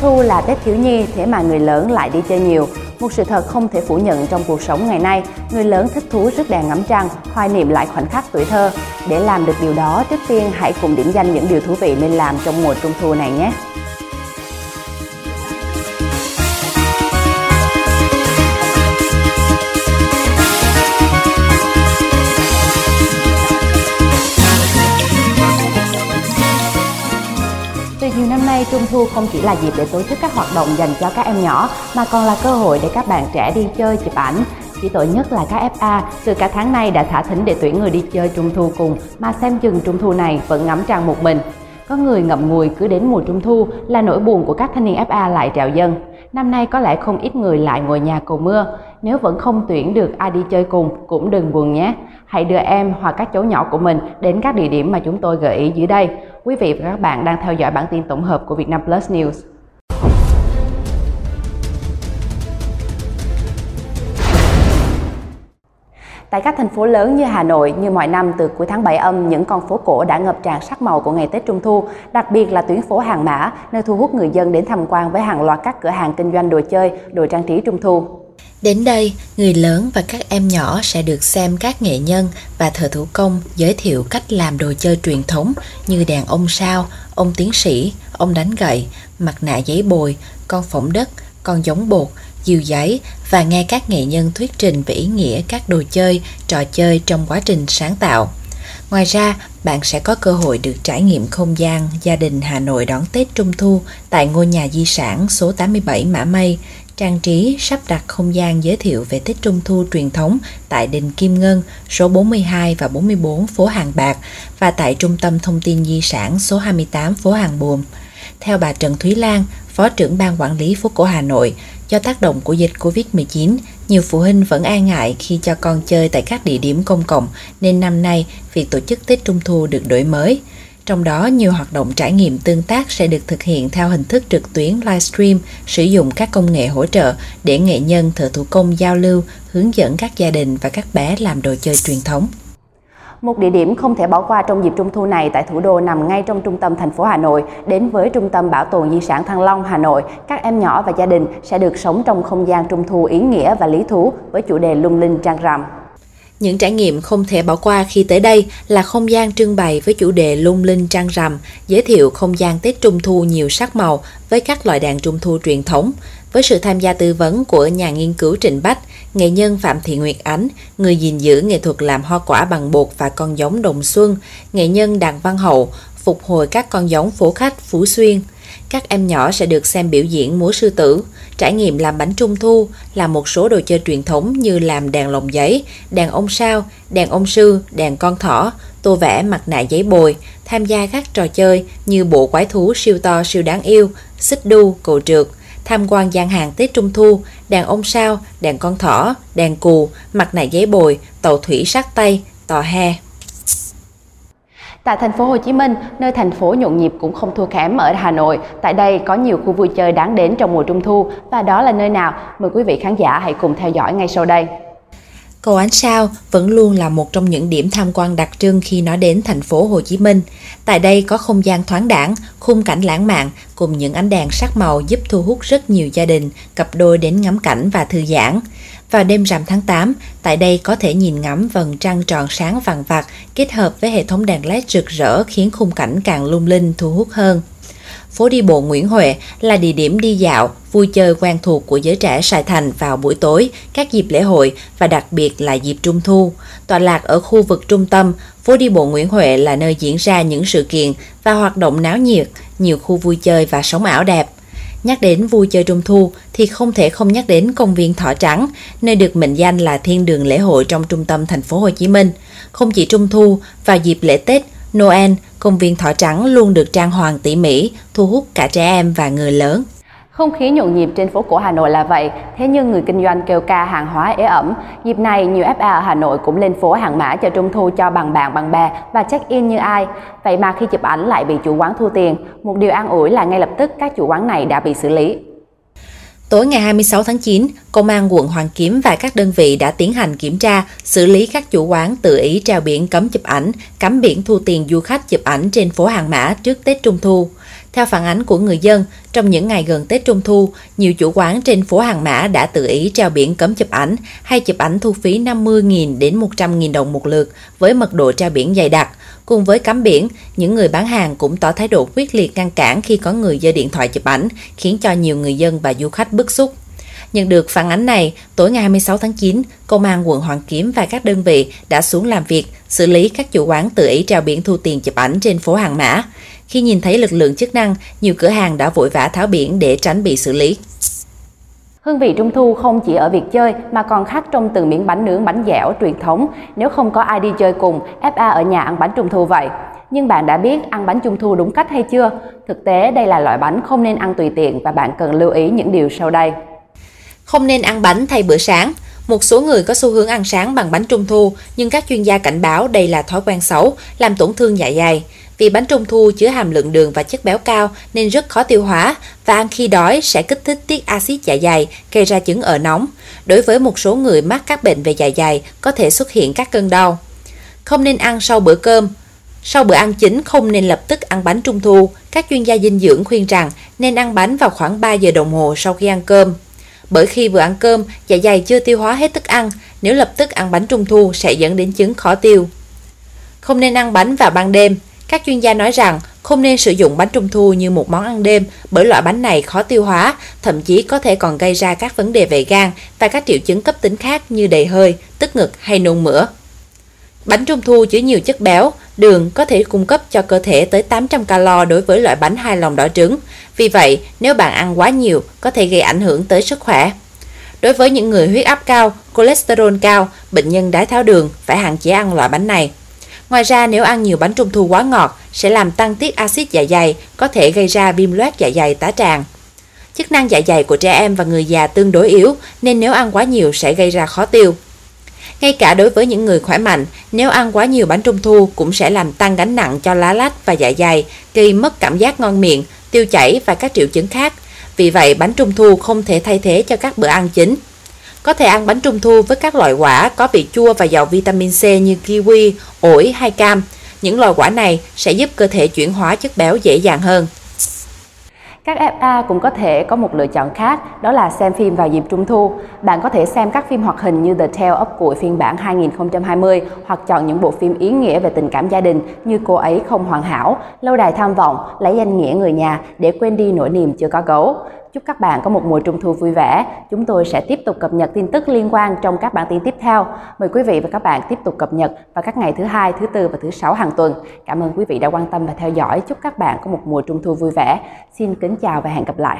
Trung thu là Tết thiếu nhi, thế mà người lớn lại đi chơi nhiều. Một sự thật không thể phủ nhận trong cuộc sống ngày nay, người lớn thích thú rước đèn ngắm trăng, hoài niệm lại khoảnh khắc tuổi thơ. Để làm được điều đó, trước tiên hãy cùng điểm danh những điều thú vị nên làm trong mùa Trung thu này nhé. Nay, Trung thu không chỉ là dịp để tổ chức các hoạt động dành cho các em nhỏ, mà còn là cơ hội để các bạn trẻ đi chơi, chụp ảnh. Chỉ tội nhất là các FA, từ cả tháng nay đã thả thính để tuyển người đi chơi Trung thu cùng, mà xem chừng Trung thu này vẫn ngắm trăng một mình. Có người ngậm ngùi cứ đến mùa Trung thu là nỗi buồn của các thanh niên FA lại trào dâng. Năm nay có lẽ không ít người lại ngồi nhà cầu mưa. Nếu vẫn không tuyển được ai đi chơi cùng, cũng đừng buồn nhé. Hãy đưa em hoặc các cháu nhỏ của mình đến các địa điểm mà chúng tôi gợi ý dưới đây. Quý vị và các bạn đang theo dõi bản tin tổng hợp của Vietnam Plus News. Tại các thành phố lớn như Hà Nội, như mọi năm từ cuối tháng 7 âm, những con phố cổ đã ngập tràn sắc màu của ngày Tết Trung Thu, đặc biệt là tuyến phố Hàng Mã, nơi thu hút người dân đến tham quan với hàng loạt các cửa hàng kinh doanh đồ chơi, đồ trang trí Trung Thu. Đến đây, người lớn và các em nhỏ sẽ được xem các nghệ nhân và thợ thủ công giới thiệu cách làm đồ chơi truyền thống như đèn ông sao, ông tiến sĩ, ông đánh gậy, mặt nạ giấy bồi, con phỏng đất, con giống bột, diều giấy và nghe các nghệ nhân thuyết trình về ý nghĩa các đồ chơi, trò chơi trong quá trình sáng tạo. Ngoài ra, bạn sẽ có cơ hội được trải nghiệm không gian gia đình Hà Nội đón Tết Trung Thu tại ngôi nhà di sản số 87 Mã Mây, trang trí sắp đặt không gian giới thiệu về Tết Trung Thu truyền thống tại Đình Kim Ngân số 42 và 44 phố Hàng Bạc và tại Trung tâm Thông tin Di sản số 28 phố Hàng Buồm. Theo bà Trần Thúy Lan, Phó trưởng ban quản lý phố cổ Hà Nội, do tác động của dịch Covid-19, nhiều phụ huynh vẫn e ngại khi cho con chơi tại các địa điểm công cộng nên năm nay việc tổ chức Tết Trung Thu được đổi mới. Trong đó, nhiều hoạt động trải nghiệm tương tác sẽ được thực hiện theo hình thức trực tuyến livestream, sử dụng các công nghệ hỗ trợ để nghệ nhân thợ thủ công giao lưu, hướng dẫn các gia đình và các bé làm đồ chơi truyền thống. Một địa điểm không thể bỏ qua trong dịp Trung thu này tại thủ đô nằm ngay trong trung tâm thành phố Hà Nội. Đến với Trung tâm Bảo tồn Di sản Thăng Long, Hà Nội, các em nhỏ và gia đình sẽ được sống trong không gian Trung thu ý nghĩa và lý thú với chủ đề lung linh trang rằm. Những trải nghiệm không thể bỏ qua khi tới đây là không gian trưng bày với chủ đề lung linh trăng rằm, giới thiệu không gian Tết Trung Thu nhiều sắc màu với các loại đèn Trung Thu truyền thống, với sự tham gia tư vấn của nhà nghiên cứu Trịnh Bách, nghệ nhân Phạm Thị Nguyệt Ánh, người gìn giữ nghệ thuật làm hoa quả bằng bột và con giống đồng xuân, nghệ nhân Đặng Văn Hậu, phục hồi các con giống phố khách Phú Xuyên. Các em nhỏ sẽ được xem biểu diễn múa sư tử, trải nghiệm làm bánh trung thu, làm một số đồ chơi truyền thống như làm đèn lồng giấy, đèn ông sao, đèn ông sư, đèn con thỏ, tô vẽ mặt nạ giấy bồi, tham gia các trò chơi như bộ quái thú siêu to siêu đáng yêu, xích đu, cầu trượt, tham quan gian hàng Tết Trung Thu, đèn ông sao, đèn con thỏ, đèn cù, mặt nạ giấy bồi, tàu thủy sát tay, tò he. Tại thành phố Hồ Chí Minh, nơi thành phố nhộn nhịp cũng không thua kém ở Hà Nội, tại đây có nhiều khu vui chơi đáng đến trong mùa Trung thu và đó là nơi nào? Mời quý vị khán giả hãy cùng theo dõi ngay sau đây. Cầu Ánh Sao vẫn luôn là một trong những điểm tham quan đặc trưng khi nói đến thành phố Hồ Chí Minh. Tại đây có không gian thoáng đẳng, khung cảnh lãng mạn cùng những ánh đèn sắc màu giúp thu hút rất nhiều gia đình, cặp đôi đến ngắm cảnh và thư giãn. Vào đêm rằm tháng 8, tại đây có thể nhìn ngắm vầng trăng tròn sáng vàng vặt kết hợp với hệ thống đèn led rực rỡ khiến khung cảnh càng lung linh thu hút hơn. Phố đi bộ Nguyễn Huệ là địa điểm đi dạo, vui chơi quen thuộc của giới trẻ Sài Thành vào buổi tối, các dịp lễ hội và đặc biệt là dịp Trung Thu. Tọa lạc ở khu vực trung tâm, phố đi bộ Nguyễn Huệ là nơi diễn ra những sự kiện và hoạt động náo nhiệt, nhiều khu vui chơi và sống ảo đẹp. Nhắc đến vui chơi Trung Thu thì không thể không nhắc đến công viên Thỏ Trắng, nơi được mệnh danh là thiên đường lễ hội trong trung tâm thành phố Hồ Chí Minh. Không chỉ Trung Thu, vào dịp lễ Tết, Noel, công viên Thỏ Trắng luôn được trang hoàng tỉ mỉ, thu hút cả trẻ em và người lớn. Không khí nhộn nhịp trên phố cổ Hà Nội là vậy, thế nhưng người kinh doanh kêu ca hàng hóa ế ẩm. Dịp này, nhiều FA ở Hà Nội cũng lên phố hàng mã cho trung thu cho bằng bạn bằng bè và check-in như ai. Vậy mà khi chụp ảnh lại bị chủ quán thu tiền. Một điều an ủi là ngay lập tức các chủ quán này đã bị xử lý. Tối ngày 26 tháng 9, Công an quận Hoàng Kiếm và các đơn vị đã tiến hành kiểm tra, xử lý các chủ quán tự ý treo biển cấm chụp ảnh, cấm biển thu tiền du khách chụp ảnh trên phố Hàng Mã trước Tết Trung Thu. Theo phản ánh của người dân, trong những ngày gần Tết Trung Thu, nhiều chủ quán trên phố Hàng Mã đã tự ý treo biển cấm chụp ảnh hay chụp ảnh thu phí 50.000 đến 100.000 đồng một lượt với mật độ treo biển dày đặc. Cùng với cấm biển, những người bán hàng cũng tỏ thái độ quyết liệt ngăn cản khi có người giơ điện thoại chụp ảnh, khiến cho nhiều người dân và du khách bức xúc. Nhận được phản ánh này, tối ngày 26 tháng 9, Công an quận Hoàn Kiếm và các đơn vị đã xuống làm việc, xử lý các chủ quán tự ý treo biển thu tiền chụp ảnh trên phố Hàng Mã. Khi nhìn thấy lực lượng chức năng, nhiều cửa hàng đã vội vã tháo biển để tránh bị xử lý. Hương vị Trung Thu không chỉ ở việc chơi mà còn khác trong từng miếng bánh nướng bánh dẻo truyền thống. Nếu không có ai đi chơi cùng, FA ở nhà ăn bánh Trung Thu vậy. Nhưng bạn đã biết ăn bánh Trung Thu đúng cách hay chưa? Thực tế đây là loại bánh không nên ăn tùy tiện và bạn cần lưu ý những điều sau đây. Không nên ăn bánh thay bữa sáng. Một số người có xu hướng ăn sáng bằng bánh trung thu, nhưng các chuyên gia cảnh báo đây là thói quen xấu, làm tổn thương dạ dày. Vì bánh trung thu chứa hàm lượng đường và chất béo cao nên rất khó tiêu hóa và ăn khi đói sẽ kích thích tiết axit dạ dày, gây ra chứng ở nóng. Đối với một số người mắc các bệnh về dạ dày, có thể xuất hiện các cơn đau. Không nên ăn sau bữa cơm. Sau bữa ăn chính không nên lập tức ăn bánh trung thu. Các chuyên gia dinh dưỡng khuyên rằng nên ăn bánh vào khoảng 3 giờ đồng hồ sau khi ăn cơm. Bởi khi vừa ăn cơm, dạ dày chưa tiêu hóa hết thức ăn, nếu lập tức ăn bánh trung thu sẽ dẫn đến chứng khó tiêu. Không nên ăn bánh vào ban đêm. Các chuyên gia nói rằng không nên sử dụng bánh trung thu như một món ăn đêm bởi loại bánh này khó tiêu hóa, thậm chí có thể còn gây ra các vấn đề về gan và các triệu chứng cấp tính khác như đầy hơi, tức ngực hay nôn mửa. Bánh trung thu chứa nhiều chất béo, đường có thể cung cấp cho cơ thể tới 800 calo đối với loại bánh hai lòng đỏ trứng. Vì vậy, nếu bạn ăn quá nhiều, có thể gây ảnh hưởng tới sức khỏe. Đối với những người huyết áp cao, cholesterol cao, bệnh nhân đái tháo đường phải hạn chế ăn loại bánh này. Ngoài ra, nếu ăn nhiều bánh trung thu quá ngọt sẽ làm tăng tiết axit dạ dày, có thể gây ra viêm loét dạ dày tá tràng. Chức năng dạ dày của trẻ em và người già tương đối yếu, nên nếu ăn quá nhiều sẽ gây ra khó tiêu. Ngay cả đối với những người khỏe mạnh, nếu ăn quá nhiều bánh trung thu cũng sẽ làm tăng gánh nặng cho lá lách và dạ dày, gây mất cảm giác ngon miệng, tiêu chảy và các triệu chứng khác. Vì vậy, bánh trung thu không thể thay thế cho các bữa ăn chính. Có thể ăn bánh trung thu với các loại quả có vị chua và giàu vitamin C như kiwi, ổi hay cam. Những loại quả này sẽ giúp cơ thể chuyển hóa chất béo dễ dàng hơn. Các FA cũng có thể có một lựa chọn khác, đó là xem phim vào dịp Trung thu. Bạn có thể xem các phim hoạt hình như The Tale of Củi phiên bản 2020 hoặc chọn những bộ phim ý nghĩa về tình cảm gia đình như Cô ấy không hoàn hảo, Lâu đài tham vọng, Lấy danh nghĩa người nhà để quên đi nỗi niềm chưa có gấu. Chúc các bạn có một mùa trung thu vui vẻ. Chúng tôi sẽ tiếp tục cập nhật tin tức liên quan trong các bản tin tiếp theo. Mời quý vị và các bạn tiếp tục cập nhật vào các ngày thứ hai, thứ tư và thứ sáu hàng tuần. Cảm ơn quý vị đã quan tâm và theo dõi. Chúc các bạn có một mùa trung thu vui vẻ. Xin kính chào và hẹn gặp lại.